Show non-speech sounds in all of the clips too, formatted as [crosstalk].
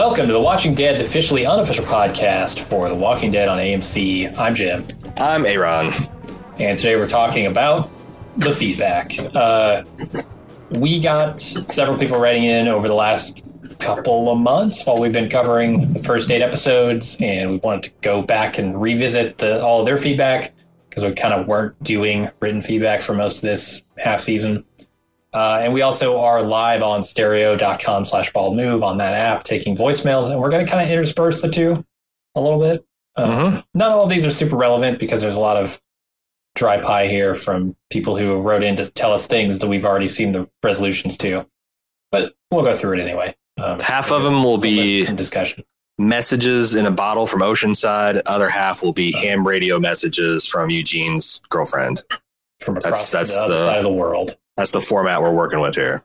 Welcome to The Watching Dead, the officially unofficial podcast for The Walking Dead on AMC. I'm Jim. I'm Aaron. And today we're talking about the feedback. Uh, we got several people writing in over the last couple of months while we've been covering the first eight episodes, and we wanted to go back and revisit the, all of their feedback because we kind of weren't doing written feedback for most of this half season. Uh, and we also are live on stereo.com slash bald move on that app taking voicemails, and we're going to kind of intersperse the two a little bit. Uh, Mhm. Not all of these are super relevant because there's a lot of dry pie here from people who wrote in to tell us things that we've already seen the resolutions to. But we'll go through it anyway. Um, Half of them will be some discussion. messages in a bottle from Oceanside. Other half will be ham radio messages from Eugene's girlfriend. from across that's the other side of the world. That's the format we're working with here.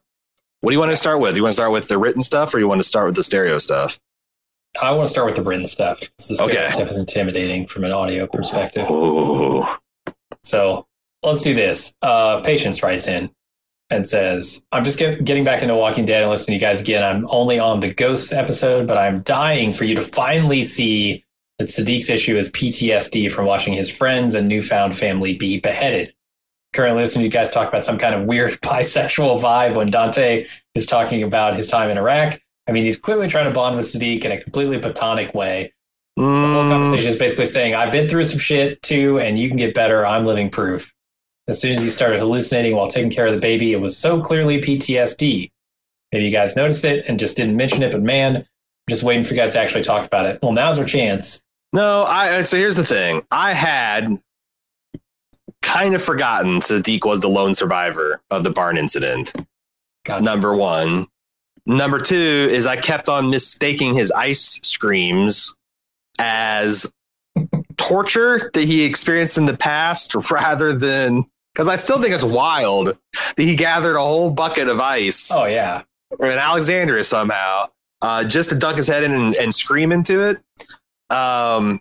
What do you want to start with? Do you want to start with the written stuff or you want to start with the stereo stuff? I want to start with the written stuff. This Okay. stuff is intimidating from an audio perspective. Ooh. So let's do this. Uh, Patience writes in and says, I'm just get, getting back into Walking Dead and listening to you guys again. I'm only on the Ghosts episode, but I'm dying for you to finally see that Siddiq's issue is PTSD from watching his friends and newfound family be beheaded. Currently listening to you guys talk about some kind of weird [laughs] bisexual vibe when Dante is talking about his time in Iraq. I mean, he's clearly trying to bond with Siddiq in a completely platonic way. The whole Mm, conversation is basically saying, I've been through some shit too, and you can get better. I'm living proof. As soon as he started hallucinating while taking care of the baby, it was so clearly PTSD. Maybe you guys noticed it and just didn't mention it, but man, I'm just waiting for you guys to actually talk about it. Well, now's our chance. no, I so here's the thing. I had kind of forgotten Siddiq was the lone survivor of the barn incident. God, number one. Number two is I kept on mistaking his ice screams as torture that he experienced in the past rather than because I still think it's wild that he gathered a whole bucket of ice Oh, yeah. in Alexandria somehow uh, just to dunk his head in and, and scream into it. Um,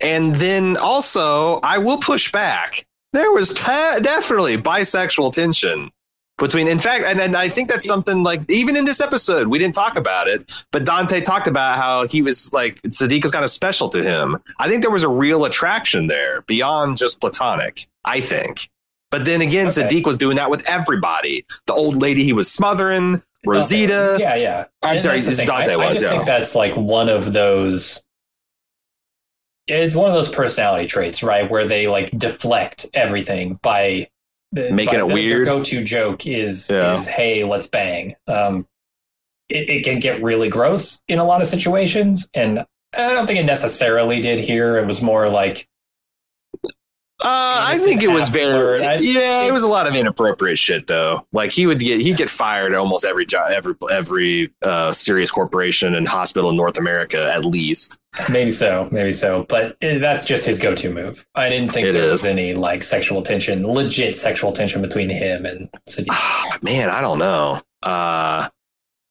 and then also, I will push back. There was ta definitely bisexual tension between, in fact, and, and I think that's something like even in this episode, we didn't talk about it, but Dante talked about how he was like Siddiq was kind of special to him. I think there was a real attraction there beyond just platonic, I think. But then again, Okay. Siddiq was doing that with everybody. The old lady he was smothering, Rosita. Yeah, yeah. I'm And sorry, thing. Dante I, I just yeah. think that's like one of those. It's one of those personality traits, right? Where they like deflect everything by Making by it the- Their weird. go-to joke is Yeah. is hey, let's bang. Um, it, it can get really gross in a lot of situations, and I don't think it necessarily did here. It was more like Uh, I think it was very I- yeah. It was a lot of inappropriate shit though. Like he would get he'd get fired at almost every job, every every uh, serious corporation and hospital in North America at least. maybe so, maybe so, but it, that's just his go-to move. I didn't think It there is. was any like sexual tension, legit sexual tension between him and Siddiq. Ah, man, I don't know. Uh,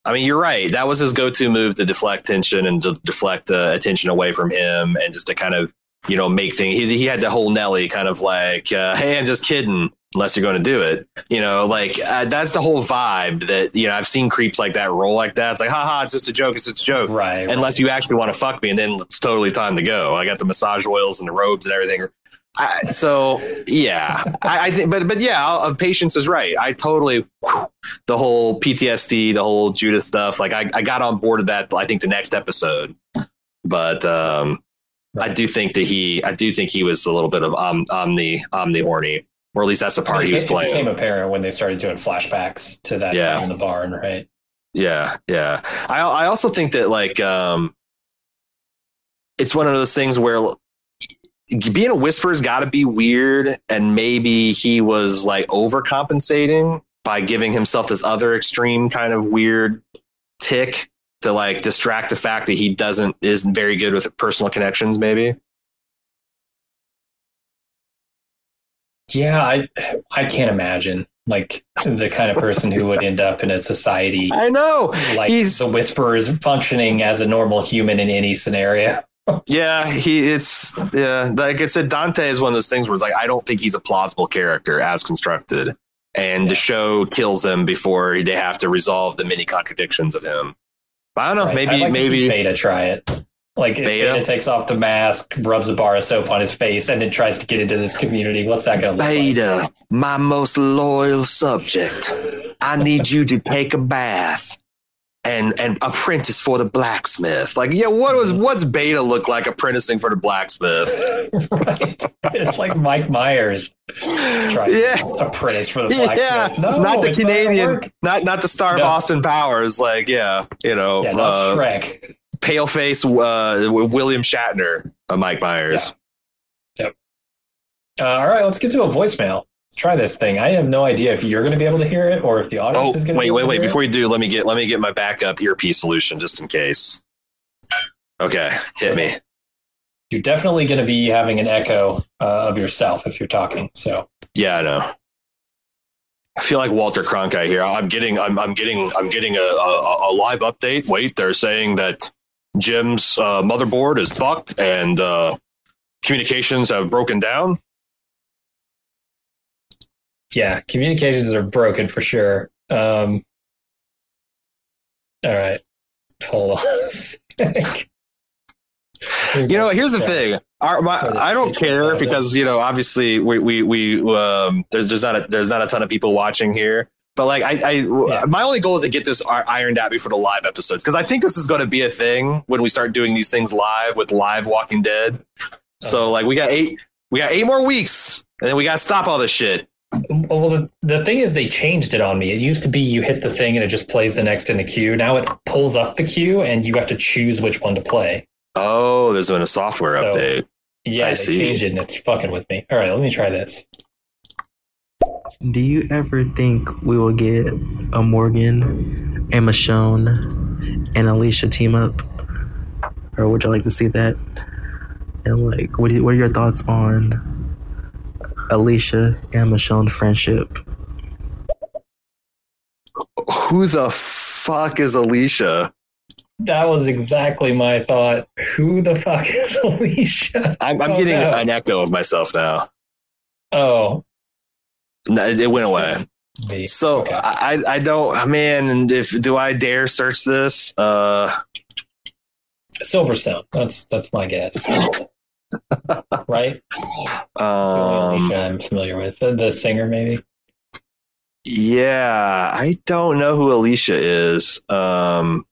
I mean, you're right. That was his go-to move to deflect tension and to deflect uh, attention away from him, and just to kind of you know make things. He, he had the whole Nelly kind of like, uh, "Hey, I'm just kidding." Unless you're going to do it, you know, like uh, that's the whole vibe that you know. I've seen creeps like that roll like that. It's like, haha, it's just a joke. It's just a joke. Right. Unless you actually want to fuck me, and then it's totally time to go. I got the massage oils and the robes and everything. I, so yeah, I, I think, but but yeah, uh, patience is right. I totally whew, the whole PTSD, the whole Judas stuff. Like I, I got on board of that. I think the next episode, but um, I do think that he, I do think he was a little bit of um, omni omni horny, or at least that's the part it, he was it playing. became apparent when they started doing flashbacks to that Yeah. time in the barn, right? Yeah, yeah. I I also think that like um it's one of those things where being a whisperer's got to be weird and maybe he was like overcompensating by giving himself this other extreme kind of weird tick to like distract the fact that he doesn't isn't very good with personal connections maybe Yeah, I I can't imagine like the kind of person who would end up in a society [laughs] i know like He's- the is functioning as a normal human in any scenario. [laughs] yeah, he it's yeah. Like I said, Dante is one of those things where it's like I don't think he's a plausible character as constructed, and the show kills him before they have to resolve the many contradictions of him. But I don't know. Right. Maybe I'd like to maybe Beta try it. Like Beta? Beta takes off the mask, rubs a bar of soap on his face, and then tries to get into this community. What's that going to look like? Beta, my most loyal subject. I need you to take a bath and and apprentice for the blacksmith. Like, yeah, what was what's Beta look like apprenticing for the blacksmith? [laughs] right. It's like Mike Myers Yeah. to apprentice for the blacksmith. Yeah, No, not the Canadian, not not the star of Austin Powers. Like, yeah, you know, Yeah, not uh, Shrek. pale face uh, William Shatner, uh, Mike Myers. Uh, all right, let's get to a voicemail. Try this thing. I have no idea if you're going to be able to hear it or if the audience Oh, is going to. wait, be wait, wait! to hear Before you do, let me get let me get my backup earpiece solution just in case. Okay, hit me. you're definitely going to be having an echo uh, of yourself if you're talking. So Yeah, I know. I feel like Walter Cronkite here. I'm getting, I'm, I'm getting, I'm getting a, a, a live update. Wait, they're saying that Jim's uh, motherboard is fucked and uh, communications have broken down. Yeah, communications are broken for sure. Um, all right, hold on. [laughs] You know, here's the thing. Our, my, I don't care because you know, obviously, we we we um, there's there's not a there's not a ton of people watching here. But like, I, I Yeah. my only goal is to get this ironed out before the live episodes because I think this is going to be a thing when we start doing these things live with live Walking Dead. So Uh-huh. like, we got eight we got eight more weeks, and then we got to stop all this shit. Well, the, the thing is, they changed it on me. It used to be you hit the thing and it just plays the next in the queue. Now it pulls up the queue and you have to choose which one to play. Oh, there's been a software So- update. Yeah, I they see. changed it and it's fucking with me. All right, let me try this. Do you ever think we will get a Morgan and Michonne and Alicia team up? Or would you like to see that? And like, what, you, what are your thoughts on Alicia and Michonne friendship? Who the fuck is Alicia? That was exactly my thought. Who the fuck is [laughs] Alicia? I'm, I'm Oh, getting no. an echo of myself now. Oh, No, it went away. me. So Okay. I, I don't man. And if do I dare search this? Uh, Silverstone. That's that's my guess. Right? um, I'm familiar with the, the singer, maybe. yeah, I don't know who Alicia is. Um,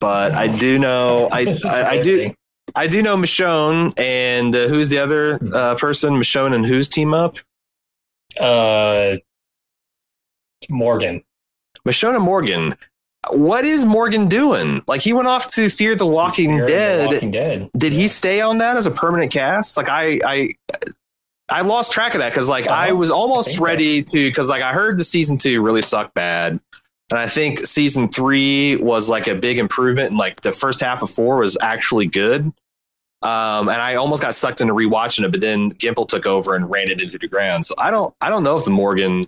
but I do know I [laughs] I, I do. I do know Michonne and uh, who's the other uh, person? Michonne and whose team up? Uh, Morgan. Michonne and Morgan. What is Morgan doing? Like he went off to Fear the Walking of the Dead. Walking Dead. Did he stay on that as a permanent cast? Like I, I, I lost track of that because like I Uh-huh. was I almost so. ready to because like I heard the season two really sucked bad, and I think season three was like a big improvement, and like the first half of four was actually good. Um, and I almost got sucked into rewatching it, but then Gimple took over and ran it into the ground. So I don't, I don't know if the Morgan,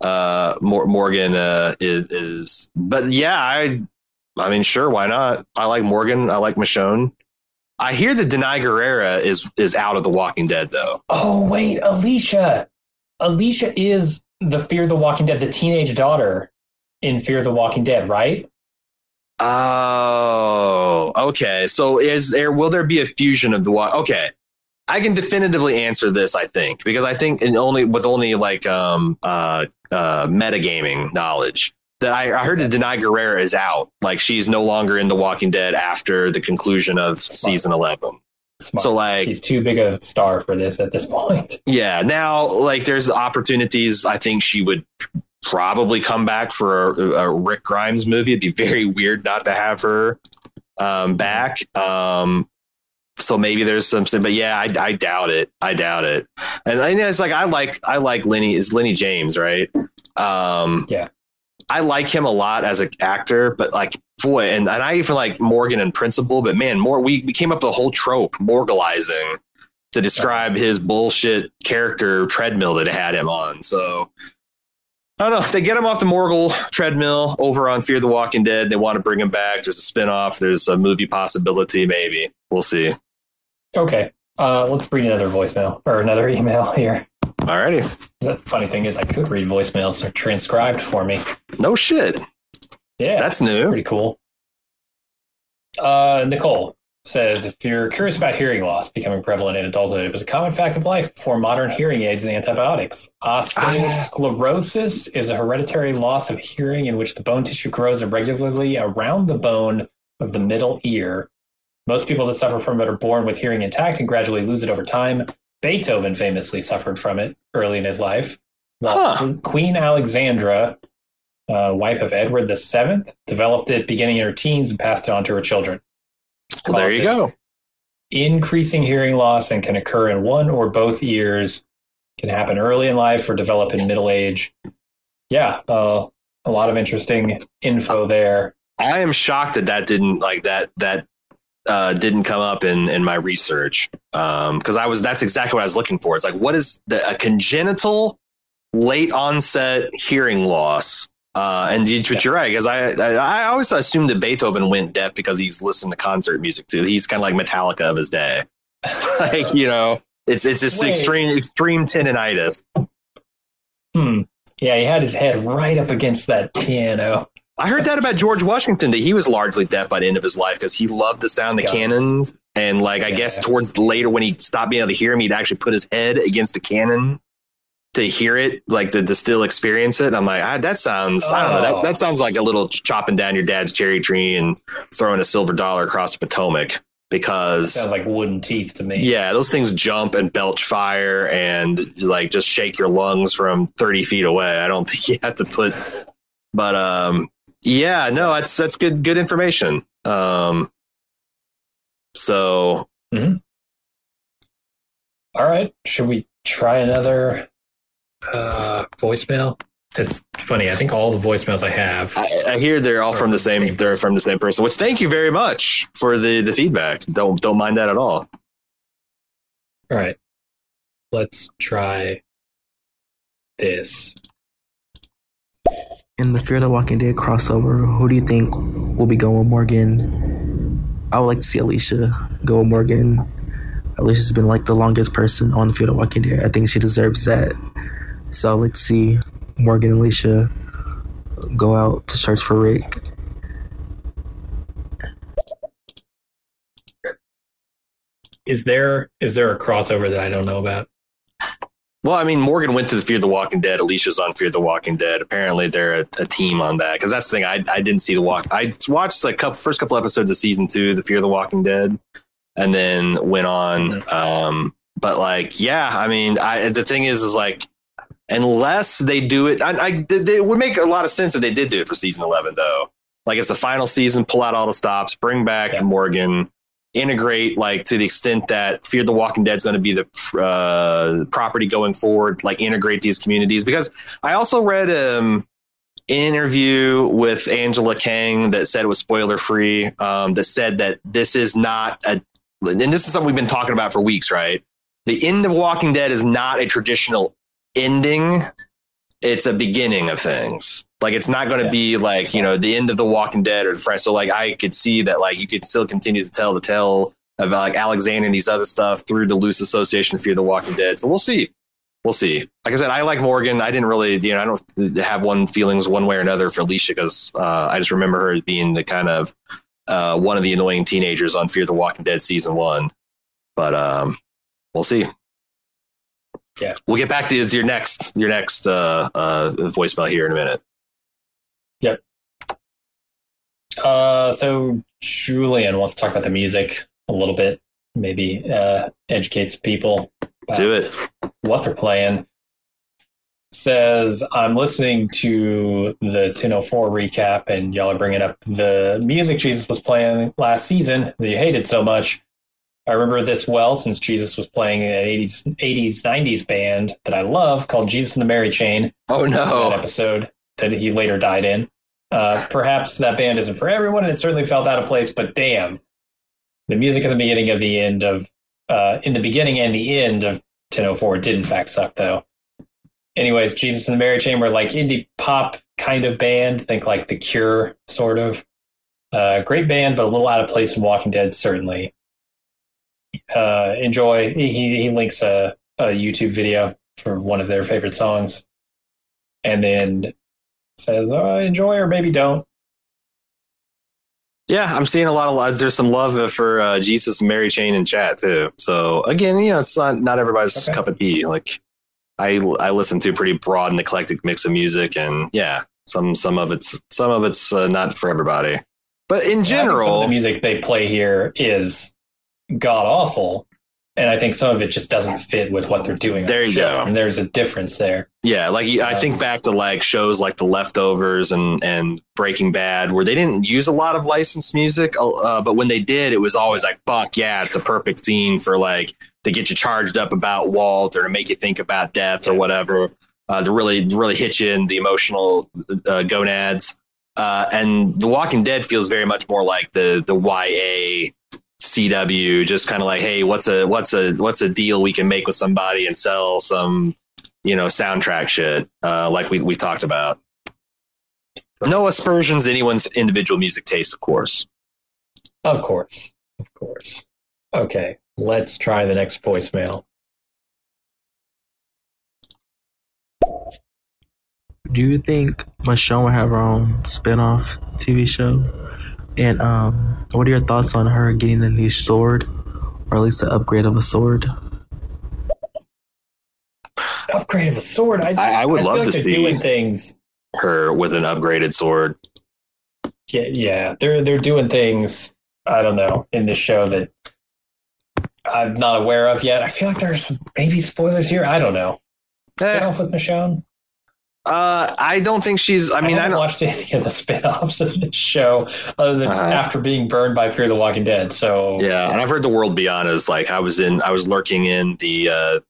uh, Mor- Morgan uh, is, is, but yeah, I, I mean, sure, why not? I like Morgan. I like Michonne. I hear that Danai Gurira is is out of The Walking Dead though. Oh wait, Alicia. Alicia is the Fear the Walking Dead, the teenage daughter in Fear the Walking Dead, right? Oh, okay. So is there will there be a fusion of the wa- Okay, I can definitively answer this. I think because I think in only with only like um uh uh metagaming knowledge that I, I heard that Danai Gurira is out. Like she's no longer in The Walking Dead after the conclusion of season eleven. Smart. So like She's too big a star for this at this point. Yeah, now like there's opportunities. I think she would probably come back for a, a Rick Grimes movie. It'd be very weird not to have her um, back. Um, so maybe there's some, but yeah, I, I doubt it. I doubt it. And I know it's like I like I like Lennie is Lennie James, right? Um, Yeah. I like him a lot as an actor, but like boy, and, and I even like Morgan and Principal, but man, more we, we came up with a whole trope, morgalizing to describe his bullshit character treadmill that had him on. So I don't know. If they get him off the Morgul treadmill over on Fear the Walking Dead, they want to bring him back. There's a spinoff. There's a movie possibility, maybe. We'll see. Okay. Uh, let's read another voicemail or another [laughs] email here. Alrighty. The funny thing is, I could read voicemails. They're transcribed for me. No shit. Yeah. That's new. pretty cool. Uh, Nicole says if you're curious about hearing loss becoming prevalent in adulthood, it was a common fact of life before modern hearing aids and antibiotics. Otosclerosis [sighs] is a hereditary loss of hearing in which the bone tissue grows irregularly around the bone of the middle ear. Most people that suffer from it are born with hearing intact and gradually lose it over time. Beethoven famously suffered from it early in his life. Huh. Queen Alexandra uh, wife of Edward VII, developed it beginning in her teens and passed it on to her children. Well, there you go. Increasing hearing loss and can occur in one or both ears, can happen early in life or develop in middle age. Yeah, uh, a lot of interesting info there. I am shocked that that didn't like that that uh, didn't come up in in my research because I was that's exactly what I was looking for. It's like what is the a congenital late onset hearing loss? Uh, and you, but you're right because I, I I always assumed that Beethoven went deaf because he's listened to concert music too. He's kind of like Metallica of his day, [laughs] like you know. It's it's this Wait. extreme extreme tendonitis. Hmm. Yeah, he had his head right up against that piano. I heard that about George Washington that he was largely deaf by the end of his life because he loved the sound of it. cannons. And like I Yeah. guess towards later when he stopped being able to hear him, he'd actually put his head against the cannon to hear it, like to, to still experience it. And I'm like, ah, that sounds I don't know, Oh. that, that sounds like a little chopping down your dad's cherry tree and throwing a silver dollar across the Potomac because that Sounds like wooden teeth to me. yeah, those things jump and belch fire and like just shake your lungs from 30 feet away. I don't [laughs] think you have to put, but um, yeah, no, that's that's good good information. Um, so mm-hmm. All right. Should we try another uh, voicemail? It's funny. I think all the voicemails I have. I, I hear they're all from the same, same they're from the same person. Which thank you very much for the the feedback. Don't don't mind that at all. All right. Let's try this. In the Fear the Walking Dead crossover, who do you think will be going Morgan? I would like to see Alicia go with Morgan. Alicia's been like the longest person on the Fear the Walking Dead. I think she deserves that. So let's see Morgan and Alicia go out to search for Rick. Is there is there a crossover that I don't know about? Well, I mean, Morgan went to the Fear the Walking Dead. Alicia's on Fear the Walking Dead. Apparently, they're a, a team on that because that's the thing. I, I didn't see the walk. I watched the couple, first couple episodes of season two, the Fear the Walking Dead, and then went on. Um, but like, yeah, I mean, I, the thing is, is like, unless they do it, I, I it would make a lot of sense if they did do it for season eleven, though. Like, it's the final season. Pull out all the stops. Bring back Yeah. Morgan integrate like to the extent that Fear the Walking Dead is going to be the uh, property going forward. Like integrate these communities because I also read um, interview with Angela Kang that said it was spoiler free. Um, that said that this is not a and this is something we've been talking about for weeks, right? The end of Walking Dead is not a traditional ending. It's a beginning of things. Like it's not going to Yeah. be like you know the end of the Walking Dead or the Friends. So like I could see that like you could still continue to tell the tale of like Alexander and these other stuff through the loose association of Fear the Walking Dead. So we'll see. We'll see. Like I said, I like Morgan. I didn't really, you know, I don't have one feelings one way or another for Alicia because uh, I just remember her as being the kind of uh, one of the annoying teenagers on Fear the Walking Dead season one. But um, we'll see. Yeah. we'll get back to your next your next uh, uh, voicemail here in a minute. Uh, so Julian wants to talk about the music a little bit. Maybe uh, educates people. about Do it. What they're playing. Says I'm listening to the 1004 recap, and y'all are bringing up the music Jesus was playing last season that you hated so much. I remember this well since Jesus was playing an 80s, 80s 90s band that I love called Jesus and the Mary Chain Oh that no! episode that he later died in. Uh, perhaps that band isn't for everyone, and it certainly felt out of place. But damn, the music in the beginning of the end of uh, in the beginning and the end of 1004 did in fact suck though. Anyways, Jesus and the Mary Chamber, like indie pop kind of band. Think like The Cure, sort of. Uh, great band, but a little out of place in Walking Dead, certainly. uh, enjoy. He he links a, a YouTube video for one of their favorite songs, and then says, oh, "Enjoy or maybe don't." Yeah, I'm seeing a lot of there's some love for uh, Jesus and Mary Chain in chat too. So again, you know, it's not not everybody's Okay. cup of tea. Like I I listen to a pretty broad and eclectic mix of music, and yeah, some some of it's some of it's uh, not for everybody. But in I think some of general, the music they play here is god awful, and I think some of it just doesn't fit with what they're doing. There you show, go. And there's a difference there. Yeah, like I Um, think back to like shows like The Leftovers and and Breaking Bad, where they didn't use a lot of licensed music, uh, but when they did, it was always like, "Fuck yeah!" It's the perfect scene for like to get you charged up about Walt or to make you think about death or whatever, uh, to really really hit you in the emotional uh, gonads. Uh, and The Walking Dead feels very much more like the the YA CW, just kind of like, hey, what's a what's a what's a deal we can make with somebody and sell some you know soundtrack shit uh, like we we talked about. No aspersions to anyone's individual music taste, of course. Of course, of course. Okay, let's try the next voicemail. Do you think Michonne will have her own spin-off TV show? And um, what are your thoughts on her getting a new sword, or at least an upgrade of a sword? Upgrade of a sword. I, I, I would I love feel like to they're see doing things. her with an upgraded sword. Yeah, yeah, they're they're doing things. I don't know in this show that I'm not aware of yet. I feel like there's maybe spoilers here. I don't know. Eh, Spinoff with Michonne. Uh, I don't think she's. I I mean, I, haven't don't. watched any of the [laughs] spin-offs of this show other than Uh-huh. after being burned by Fear the Walking Dead. So Yeah, and I've heard the world beyond is like I was in. I was lurking in the uh,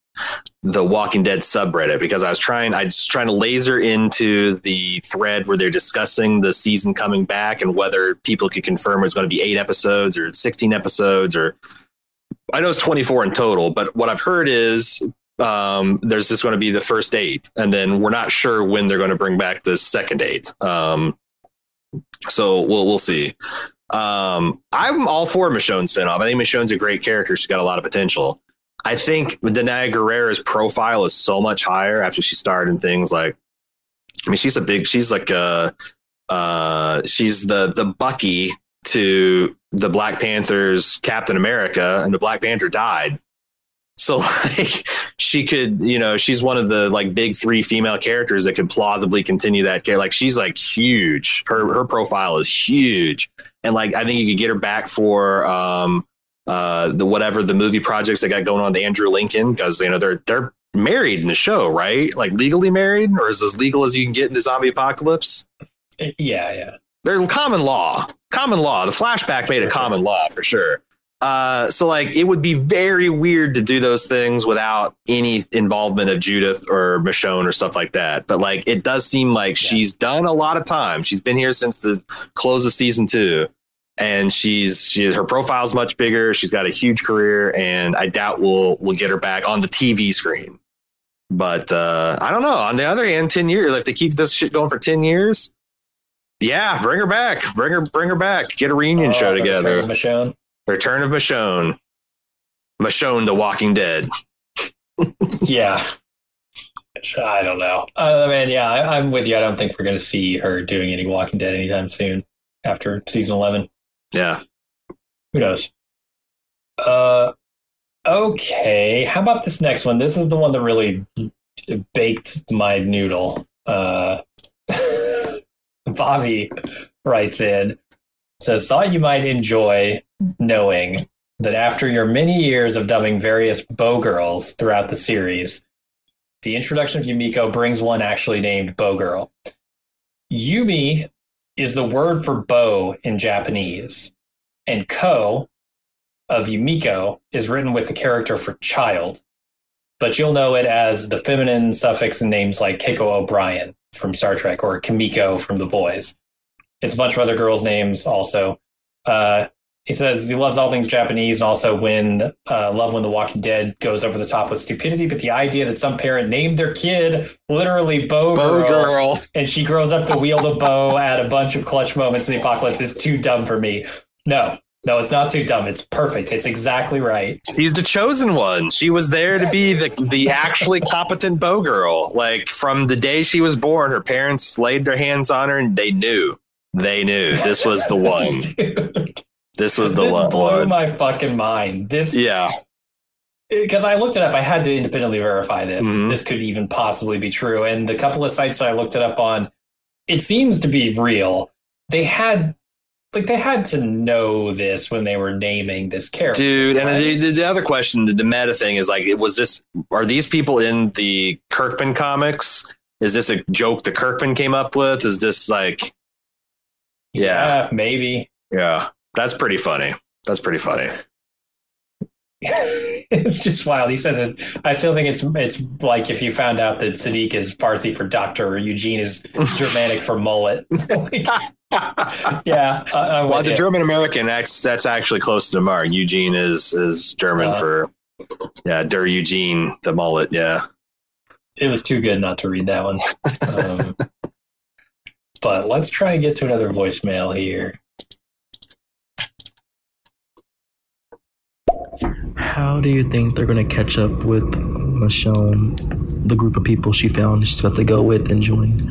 the Walking Dead subreddit because I was trying. I was trying to laser into the thread where they're discussing the season coming back and whether people could confirm it's going to be eight episodes or sixteen episodes or. I know it's twenty four in total, but what I've heard is um, there's just going to be the first eight, and then we're not sure when they're going to bring back the second eight. Um, so we'll we'll see. Um, I'm all for Michonne spinoff. I think Michonne's a great character. She's got a lot of potential. I think Danai Gurira's profile is so much higher after she starred in things like. I mean, she's a big. She's like a. Uh, she's the the Bucky to the Black Panther's Captain America, and the Black Panther died. So [laughs] like she could, you know, she's one of the like big three female characters that could plausibly continue that care. Like she's like huge. Her her profile is huge, and like I think you could get her back for um uh the whatever the movie projects they got going on the Andrew Lincoln because you know they're they're married in the show, right? Like legally married, or is as legal as you can get in the zombie apocalypse? yeah, yeah. they're common law. Common law. The flashback made a common law for sure. Uh, so like it would be very weird to do those things without any involvement of Judith or Michonne or stuff like that. But like it does seem like she's done a lot of time. She's been here since the close of season two. And she's she her profile's much bigger. She's got a huge career, and I doubt we'll we'll get her back on the TV screen. But uh, I don't know. On the other hand, ten years if they keep this shit going for ten years, yeah, bring her back. Bring her, bring her back. Get a reunion Oh, show together. Michonne. Return of Michonne. Michonne, the Walking Dead. [laughs] Yeah. I don't know. Uh, I mean, yeah, I, I'm with you. I don't think we're going to see her doing any Walking Dead anytime soon after season 11. Yeah. Who knows? Uh, okay. How about this next one? This is the one that really baked my noodle. Uh, [laughs] Bobby writes in, says, thought you might enjoy knowing that after your many years of dubbing various bow girls throughout the series, the introduction of Yumiko brings one actually named bow girl. Yumi is the word for bow in Japanese, and ko of Yumiko is written with the character for child, but you'll know it as the feminine suffix in names like Keiko O'Brien from Star Trek or Kimiko from The Boys. It's a bunch of other girls' names also. Uh, he says he loves all things Japanese and also when uh, Love When the Walking Dead goes over the top with stupidity, but the idea that some parent named their kid literally Bow, Bow Girl, Girl. and she grows up to wield a bow at a bunch of clutch moments in the apocalypse is too dumb for me. No, No, it's not too dumb. It's perfect. It's exactly right. She's the chosen one. She was there to be the the actually competent bow girl. Like from the day she was born, her parents laid their hands on her and they knew. They knew this was the [laughs] one. This was the this one. blew my fucking mind. This Yeah. because I looked it up. I had to independently verify this. Mhm. This could even possibly be true. And the couple of sites that I looked it up on, it seems to be real. They had like they had to know this when they were naming this character. Dude, and right? the, the, the other question, the, the meta thing is like, was this, are these people in the Kirkman comics? Is this a joke that Kirkman came up with? Is this like, yeah. maybe. yeah, that's pretty funny. That's pretty funny. [laughs] it's just wild. He says it's. I still think it's it's like if you found out that Siddiq is Parsi for doctor, or Eugene is Germanic for mullet. Like, [laughs] yeah, I, Well, as a. German American, that's that's actually close to the mark. Eugene is is German Uh. for yeah, Der Eugene, the mullet. Yeah, it was too good not to read that one. [laughs] Um, but let's try and get to another voicemail here. How do you think they're gonna catch up with Michonne, the group of people she found she's got to go with and join?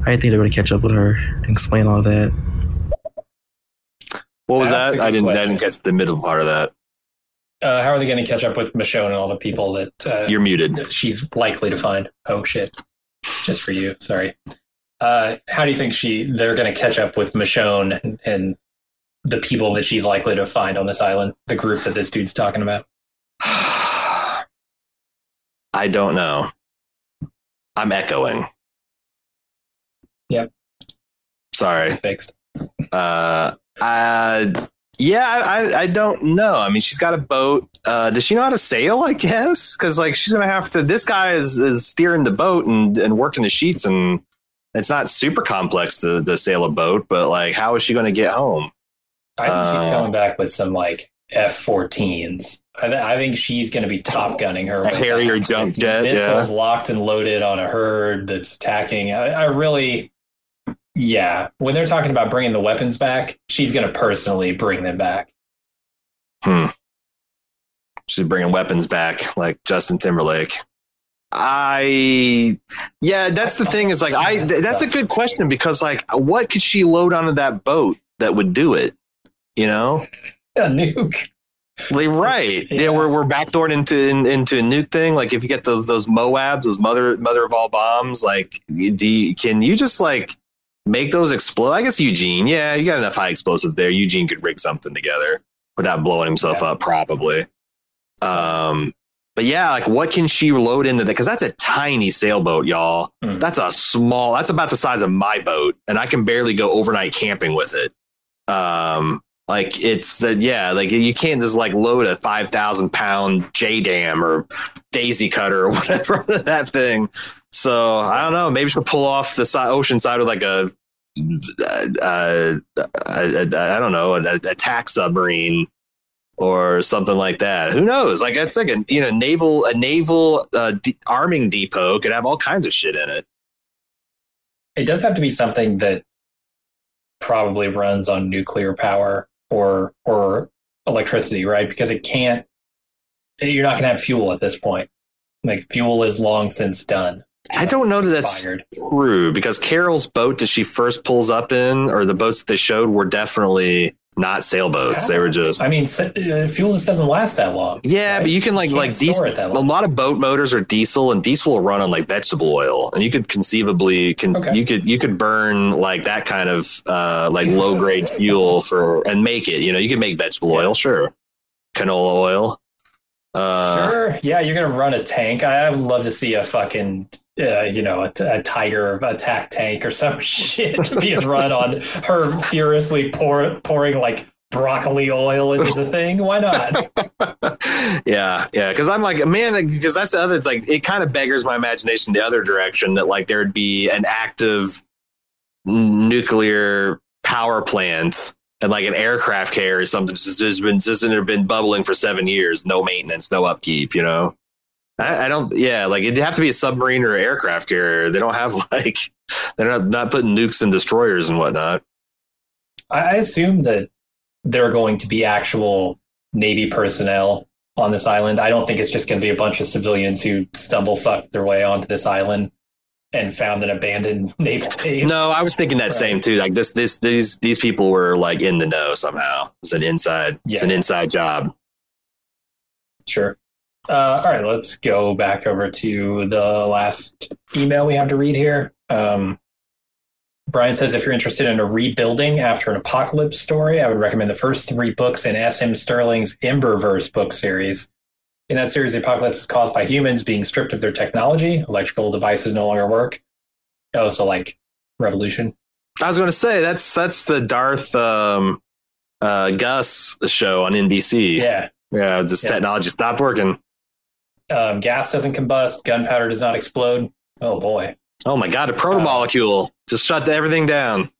How do you think they're gonna catch up with her and explain all that? what was That's that? I didn't I didn't catch the middle part of that. Uh, how are they going to catch up with Michonne and all the people that uh, You're muted. that she's likely to find? Oh shit! Just for you, sorry. Uh, how do you think she they're going to catch up with Michonne and, and the people that she's likely to find on this island? The group that this dude's talking about. [sighs] I don't know. I'm echoing. Yep. Sorry. Fixed. Uh, uh, yeah, I, I, don't know. I mean, she's got a boat. Uh, does she know how to sail? I guess because like she's gonna have to. This guy is, is steering the boat and and working the sheets, and it's not super complex to, to sail a boat. But like, how is she going to get home? I think she's Uh, coming back with some like F-14s. I, th- I think she's going to be top gunning her. [laughs] A with Harrier jump jet, missiles yeah. locked and loaded on a herd that's attacking. I, I really, yeah. When they're talking about bringing the weapons back, she's going to personally bring them back. Hmm. She's bringing weapons back, like Justin Timberlake. I, yeah, that's the thing. Is like I. th- That's a good question because like, what could she load onto that boat that would do it? You know, [laughs] A nuke. like right? Yeah, [laughs] Yeah. we're we're backdoored into in, into a nuke thing. Like if you get those those Moabs, those mother mother of all bombs, like do you, can you just like make those explode? I guess Eugene. Yeah, you got enough high explosive there. Eugene could rig something together without blowing himself Yeah. up, probably. Um, but yeah, like what can she load into that? Because that's a tiny sailboat, y'all. Hmm. That's a small. That's about the size of my boat, and I can barely go overnight camping with it. Um, like it's the yeah, like you can't just like load a five thousand pound JDAM or daisy cutter or [laughs] whatever [laughs] that thing. So I don't know. Maybe she'll pull off the side, ocean side with like a, uh, uh, I don't know, an attack submarine or something like that. Who knows? Like it's like a you know naval a naval uh, de- arming depot could have all kinds of shit in it. It does have to be something that probably runs on nuclear power or or electricity, right? Because it can't. You're not going to have fuel at this point. Like fuel is long since done. I don't know that that's Expired. true because Carol's boat that she first pulls up in, or the boats that they showed, were definitely not sailboats. They were just I mean, uh, fuel just doesn't last that long. yeah, right? but you can like You like can't these. it that A lot of boat motors are diesel, and diesel will run on like vegetable oil, and you could conceivably can Okay. you could you could burn like that kind of uh like low grade [laughs] fuel for and make it. You know, you can make vegetable oil, sure, canola oil. Uh, Sure. Yeah, you're gonna run a tank. I, I would love to see a fucking, uh, you know, a, tiger attack tank or some [laughs] shit being run on her furiously pour, pouring like broccoli oil into the thing. Why not? [laughs] yeah, yeah. Because I'm like, man, because that's the other. It's like it kind of beggars my imagination the other direction that like there'd be an active nuclear power plant and like an aircraft carrier or something just has been just been bubbling for seven years, no maintenance, no upkeep. You know, I, I don't. Yeah, like it'd have to be a submarine or an aircraft carrier. They don't have [laughs] like they're not not putting nukes and destroyers and whatnot. I assume that there are going to be actual Navy personnel on this island. I don't think it's just going to be a bunch of civilians who stumble fucked their way onto this island and found an abandoned [laughs] naval base. No, I was thinking that Right. same too. Like this, this, these, these people were like in the know somehow. It's an inside, it's an inside job. Sure. Uh, all right, let's go back over to the last email we have to read here. Um, Brian says if you're interested in a rebuilding after an apocalypse story, I would recommend the first three books in S.M. Stirling's Emberverse book series. In that series, the apocalypse is caused by humans being stripped of their technology. Electrical devices no longer work. Oh, so like revolution. I was going to say that's that's the Darth um, uh, Gus show on NBC. Yeah. yeah. This Yeah. technology stopped working. Um, gas doesn't combust. Gunpowder does not explode. Oh boy. Oh my god, a protomolecule just shut everything down.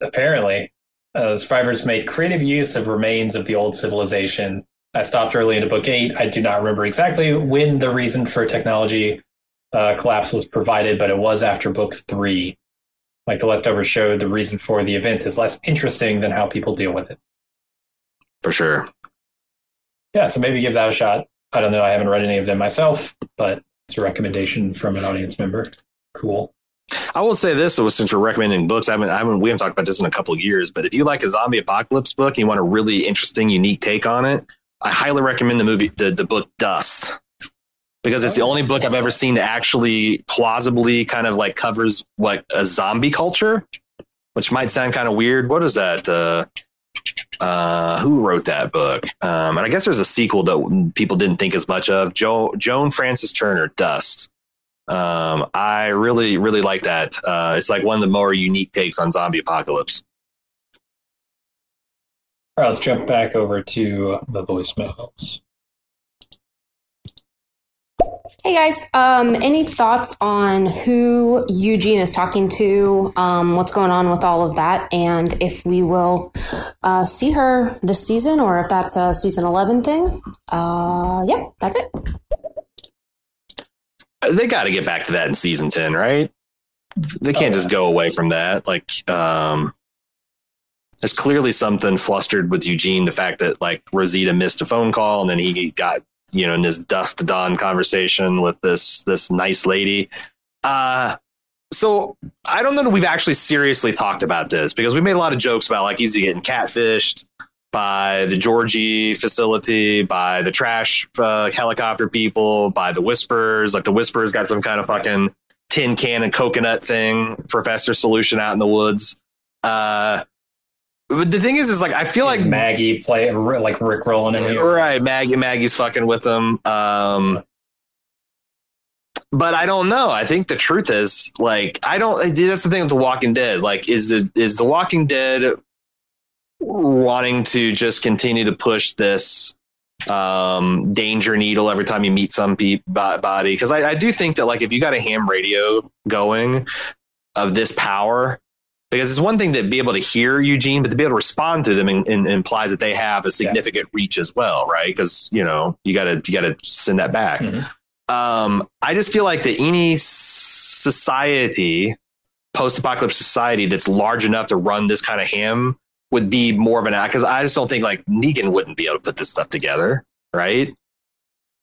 apparently, uh, the survivors made creative use of remains of the old civilization. I stopped early into book eight. I do not remember exactly when the reason for technology uh, collapse was provided, but it was after book three. Like the leftovers showed, the reason for the event is less interesting than how people deal with it. For sure. Yeah, so maybe give that a shot. I don't know. I haven't read any of them myself, but it's a recommendation from an audience member. Cool. I will say this, so since we're recommending books, I haven't, I haven't, we haven't talked about this in a couple of years, but if you like a zombie apocalypse book and you want a really interesting, unique take on it, I highly recommend the movie, the, the book Dust, because it's the only book I've ever seen that actually plausibly kind of like covers what a zombie culture, which might sound kind of weird. What is that? Uh, uh, who wrote that book? Um, and I guess there's a sequel that people didn't think as much of. Jo- Joan Frances Turner, Dust. Um, I really, really like that. Uh, it's like one of the more unique takes on zombie apocalypse. All right, let's jump back over to the voicemails. Hey guys, um, any thoughts on who Eugene is talking to? Um, what's going on with all of that, and if we will uh, see her this season, or if that's a season eleven thing? Uh, yeah, that's it. They got to get back to that in season 10, right? They can't Oh, just go away from that. Like, um, there's clearly something flustered with Eugene. The fact that like Rosita missed a phone call and then he got, you know, in this dusk dawn conversation with this, this nice lady. Uh, so I don't know that we've actually seriously talked about this because we made a lot of jokes about like he's getting catfished by the Georgie facility, by the trash uh, helicopter people, by the Whispers. Like the Whispers got some kind of fucking tin can and coconut thing, Professor Solution out in the woods. Uh, but the thing is, is like I feel Is like Maggie play like Rick rolling in here. right, Maggie, Maggie's fucking with them. Um, but I don't know. I think the truth is like I don't. That's the thing with The Walking Dead. Like, is the, is The Walking Dead wanting to just continue to push this um danger needle every time you meet some pe- bo- body because I, I do think that like if you got a ham radio going of this power because it's one thing to be able to hear Eugene, but to be able to respond to them in, in, implies that they have a significant reach as well, right? Because you know you gotta you gotta send that back. Mhm. Um, I just feel like that any society, post-apocalypse society, that's large enough to run this kind of ham would be more of an act. Because I just don't think like Negan wouldn't be able to put this stuff together, right?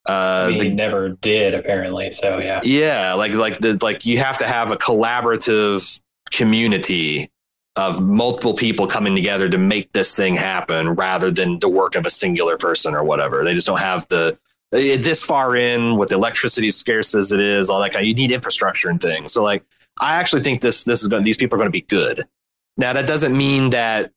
Uh, I mean, the- he never did apparently. So yeah, yeah, like like the like you have to have a collaborative community of multiple people coming together to make this thing happen rather than the work of a singular person or whatever. They just don't have the eh, this far in with electricity scarce as it is, all that kind. You need infrastructure and things. So like, I actually think this this is going. These people are going to be good. Now that doesn't mean that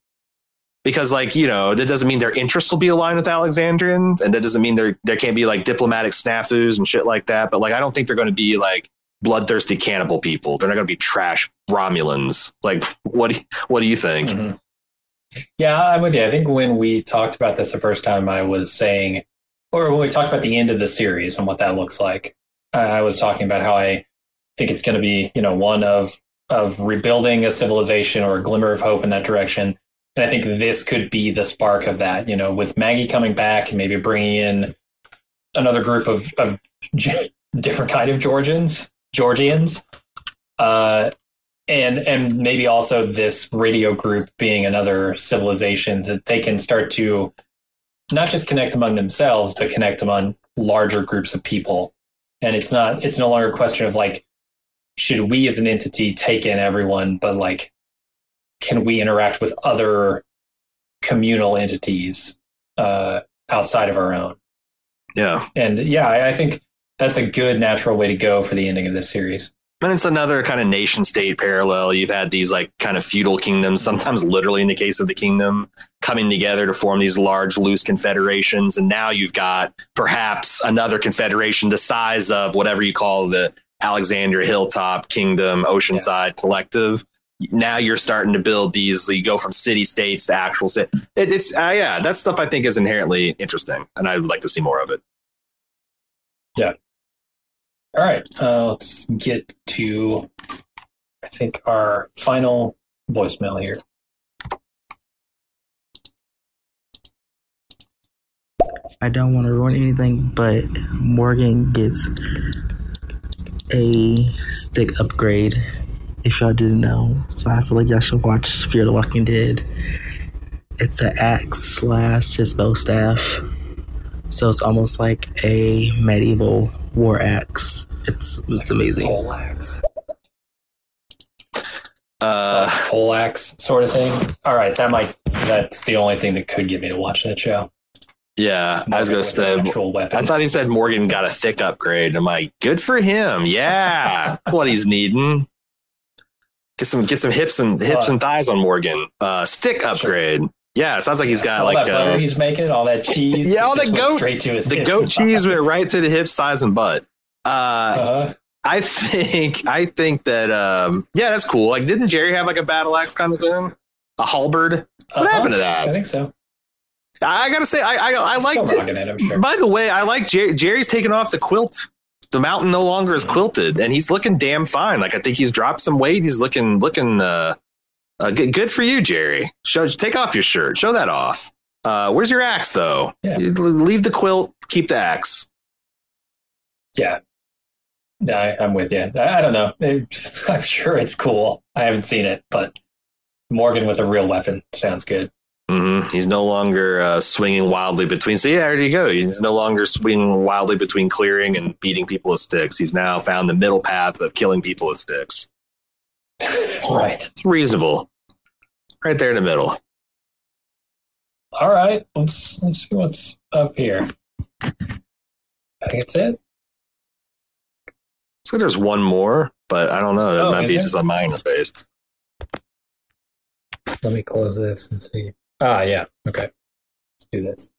because like you know that doesn't mean their interests will be aligned with Alexandrians, and that doesn't mean there there can't be like diplomatic snafus and shit like that. But like, I don't think they're going to be like bloodthirsty cannibal people. They're not going to be trash Romulans. Like, what do you, what do you think? Mhm. Yeah, I'm with you. I think when we talked about this the first time, I was saying, or when we talked about the end of the series and what that looks like, I I was talking about how I think it's going to be, you know, one of of rebuilding a civilization or a glimmer of hope in that direction. And I think this could be the spark of that. You know, with Maggie coming back and maybe bringing in another group of of [laughs] different kind of Georgians, Georgians. Uh, and and maybe also this radio group being another civilization that they can start to not just connect among themselves but connect among larger groups of people and it's not it's no longer a question of like should we as an entity take in everyone but like can we interact with other communal entities uh, outside of our own Yeah. and yeah I, I think that's a good natural way to go for the ending of this series And it's another kind of nation state parallel. You've had these like kind of feudal kingdoms, sometimes literally in the case of the kingdom, coming together to form these large, loose confederations. And now you've got perhaps another confederation the size of whatever you call the Alexandria Hilltop Kingdom Oceanside Collective. Now you're starting to build these. You go from city states to actual city. It, it's uh, yeah, that stuff I think is inherently interesting, and I would like to see more of it. All right, uh, let's get to, I think, our final voicemail here. I don't want to ruin anything, but Morgan gets a stick upgrade. If y'all didn't know, so I feel like y'all should watch Fear the Walking Dead. It's an axe slash his bow staff, so it's almost like a medieval war axe. It's it's amazing. Poleaxe. Uh, Poleaxe sort of thing. All right, that might, that's the only thing that could get me to watch that show. yeah, I was gonna say. I thought he said Morgan got a thick upgrade. I'm like, good for him. Yeah, what he's needing. Get some get some hips and hips Uh, and thighs on Morgan. Uh, stick upgrade. Yeah, it sounds like he's got all like that butter uh, he's making, all that cheese. Yeah, all it that goat- straight to his the goat cheese went right to the hips, thighs, and butt. Uh, Uh-huh. I think I think that um, yeah, that's cool. Like, didn't Jerry have like a battle axe kind of thing? A halberd? What Uh-huh. happened to that? I think so. I gotta say, I I, I like. rocking it, I'm sure. By the way, I like Jer- Jerry's taking off the quilt. The mountain no longer is quilted, and he's looking damn fine. Like I think he's dropped some weight. He's looking looking uh, uh good, good for you, Jerry. Show take off your shirt. Show that off. Uh, where's your axe though? Yeah. Leave the quilt. Keep the axe. Yeah. Yeah, I, I'm with you. I, I don't know. It- [laughs] I'm sure it's cool. I haven't seen it, but Morgan with a real weapon sounds good. hmm He's no longer uh, swinging wildly between. See, there you go. He's no longer swinging wildly between clearing and beating people with sticks. He's now found the middle path of killing people with sticks. [laughs] right. It's reasonable. Right there in the middle. All right. Let's let's see what's up here. I think that's it. Looks like there's one more, but I don't know. That Oh, might be there? just on my interface. Let me close this and see. Ah, yeah. Okay. Let's do this.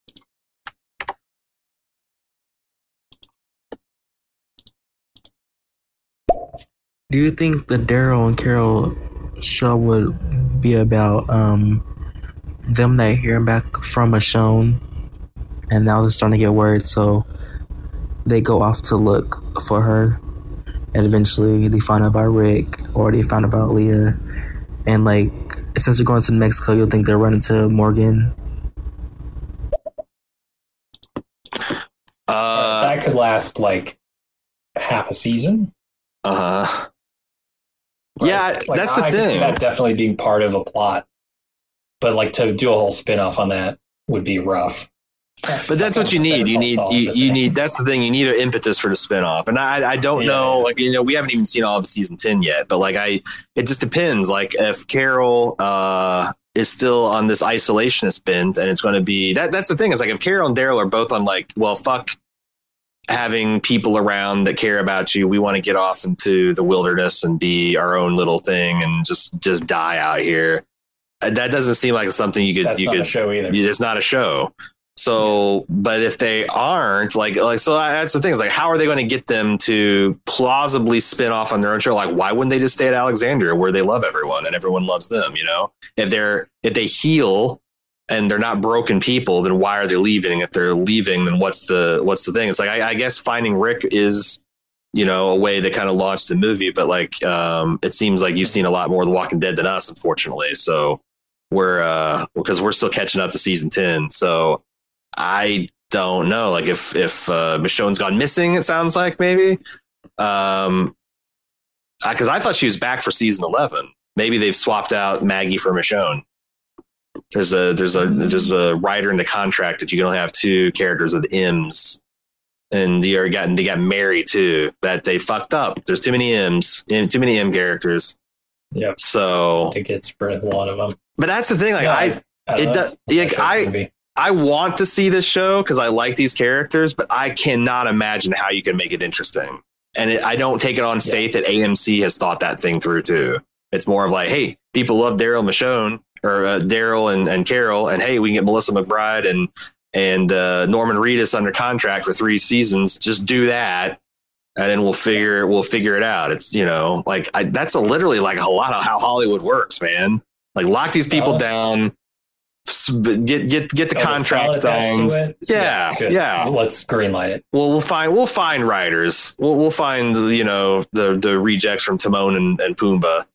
Do you think the Daryl and Carol show would be about um them not hearing back from Michonne and now they're starting to get worried so they go off to look for her and eventually they find out about Rick or they find out about Leah and like since they're going to Mexico you'll think they're running to Morgan Uh that could last like half a season. Uh huh. Yeah, Like, that's I the thing. That definitely being part of a plot, but like to do a whole spin off on that would be rough. But that's what you need. You need you, you need that's the thing. You need an impetus for the spinoff. And I I don't Yeah. know like you know we haven't even seen all of season ten yet. But like I it just depends. Like if Carol uh is still on this isolationist bent and it's going to be that that's the thing is like if Carol and Daryl are both on like well fuck having people around that care about you we want to get off into the wilderness and be our own little thing and just just die out here that doesn't seem like something you could That's you not could a show either. it's not a show. So, but if they aren't like, like, so that's the thing is like, how are they going to get them to plausibly spin off on their own show? Like, why wouldn't they just stay at Alexandria where they love everyone and everyone loves them? You know, if they're, if they heal and they're not broken people, then why are they leaving? If they're leaving, then what's the, what's the thing? It's like, I, I guess finding Rick is, you know, a way that kind of launched the movie, but like, um, it seems like you've seen a lot more of The Walking Dead than us, unfortunately. So, we're uh because we're still catching up to season 10 so i don't know like if if uh michonne's gone missing it sounds like maybe um because I thought she was back for season eleven. Maybe they've swapped out Maggie for Michonne. There's a there's a there's the writer in the contract that you can only have two characters with M's, and they are got they got married too. That they fucked up. There's too many M's and too many M characters. Yeah. So, to get spread one of them. but that's the thing. Like No, I don't it does- yeah, show I-? I want to see this show because I like these characters, but I cannot imagine how you can make it interesting. And it, I don't take it on Yeah. faith that AMC has thought that thing through too. It's more of like, hey, people love Daryl Michonne or uh, Daryl and, and Carol, and hey, we can get Melissa McBride and and uh, Norman Reedus under contract for three seasons. Just do that, and then we'll figure we'll figure it out. It's you know like I, that's a, literally like a lot of how Hollywood works, man. Like lock these people Oh. down, get get get the Oh, contract signed. it? Yeah, yeah. Let's greenlight it. Well, we'll find we'll find writers. We'll we'll find you know the the rejects from Timon and, and Pumbaa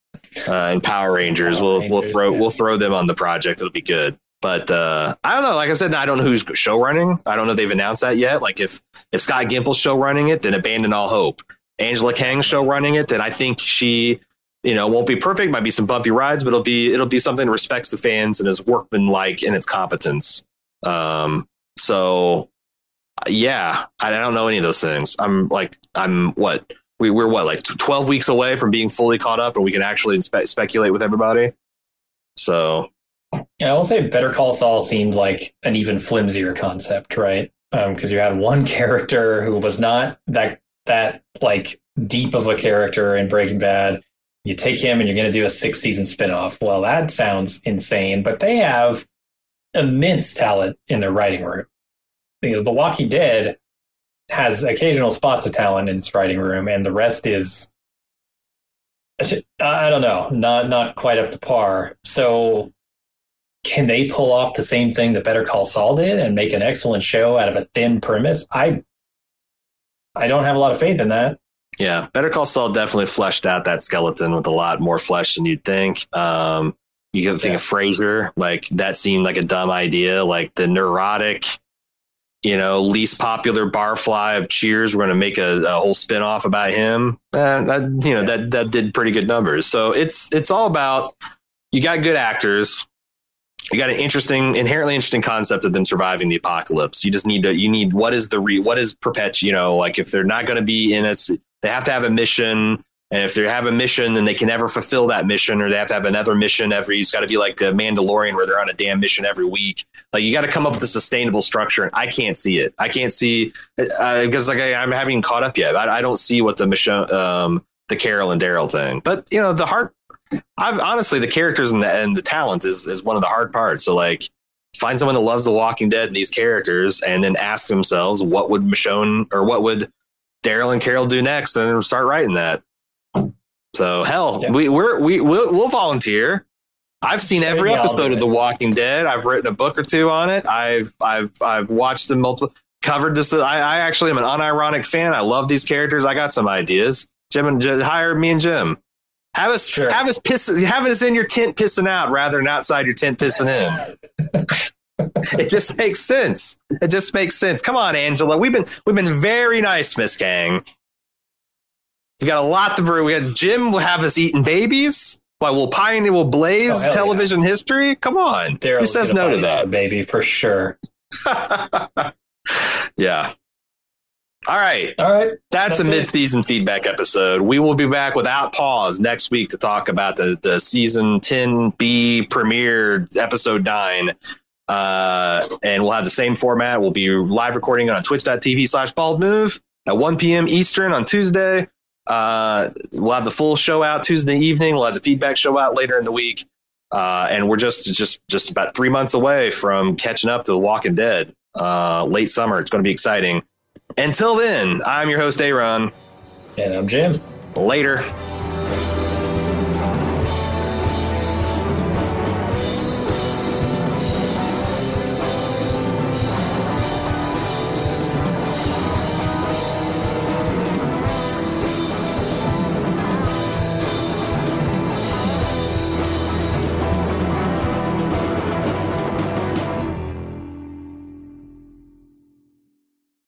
uh, and Power Rangers. Power we'll we'll throw yeah. we'll throw them on the project. It'll be good. But uh, I don't know. Like I said, I don't know who's show running. I don't know if they've announced that yet. Like if if Scott Gimple's show running it, then abandon all hope. Angela Kang's show running it, then I think she you know won't be perfect. Might be some bumpy rides, but it'll be it'll be something that respects the fans and is workmanlike in its competence. Um, so yeah, I don't know any of those things. I'm like, I'm what we we're what like 12 weeks away from being fully caught up, and we can actually spe- speculate with everybody. So Yeah, I will say Better Call Saul seemed like an even flimsier concept, right? Because you had one [laughs] character who was not that that like deep of a character in Breaking Bad. You take him and you're going to do a six season spinoff. Well, that sounds insane, but they have immense talent in their writing room. You know, the Walking Dead has occasional spots of talent in its writing room, and the rest is I don't know, not not quite up to par. So can they pull off the same thing that Better Call Saul did and make an excellent show out of a thin premise? I I don't have a lot of faith in that. Yeah, Better Call Saul definitely fleshed out that skeleton with a lot more flesh than you'd think. Um, you can think Yeah. of Frasier, like that seemed like a dumb idea, like the neurotic. You know, least popular barfly of Cheers. We're going to make a, a whole spinoff about him. Eh, that you know that that did pretty good numbers. So it's it's all about you got good actors. You got an interesting, inherently interesting concept of them surviving the apocalypse. You just need to, you need what is the re, what is perpet, you know, like if they're not going to be in a, they have to have a mission. And if they have a mission, then they can never fulfill that mission, or they have to have another mission every. It's got to be like the Mandalorian, where they're on a damn mission every week. Like you got to come up with a sustainable structure, and I can't see it. I can't see because like I, I'm having caught up yet. I, I don't see what the mission, um, the Carol and Daryl thing. But you know, the heart. I've honestly the characters and the and the talent is is one of the hard parts. So like find someone who loves The Walking Dead and these characters, and then ask themselves what would Michonne or what would Daryl and Carol do next, and start writing that. So hell, Yeah. we we're, we we'll, we'll volunteer. I've seen Sure, every episode of. The Walking Dead. I've written a book or two on it. I've I've I've watched them multiple. Covered this. I, I actually am an unironic fan. I love these characters. I got some ideas. Jim and Jim, hire me and Jim. Have us Sure. have us piss have us in your tent pissing out rather than outside your tent pissing in. [laughs] it just makes sense. It just makes sense. Come on, Angela. We've been we've been very nice, Miss Kang. We've got a lot to brew. We got Jim will have us eating babies. Why we'll pioneer, we'll blaze Oh, hell yeah. television history. Come on, Daryl who says no to that? baby? For sure. [laughs] yeah. All right. All right. That's, That's a it. mid-season feedback episode. We will be back without pause next week to talk about the, the season 10B premiere episode 9. Uh, and we'll have the same format. We'll be live recording on twitch.tv slash bald move at 1 p.m. Eastern on Tuesday. Uh, we'll have the full show out Tuesday evening. We'll have the feedback show out later in the week. Uh, and we're just just just about three months away from catching up to The Walking Dead. Uh, late summer. It's going to be exciting. Until then, I'm your host, Aaron. And I'm Jim. Later.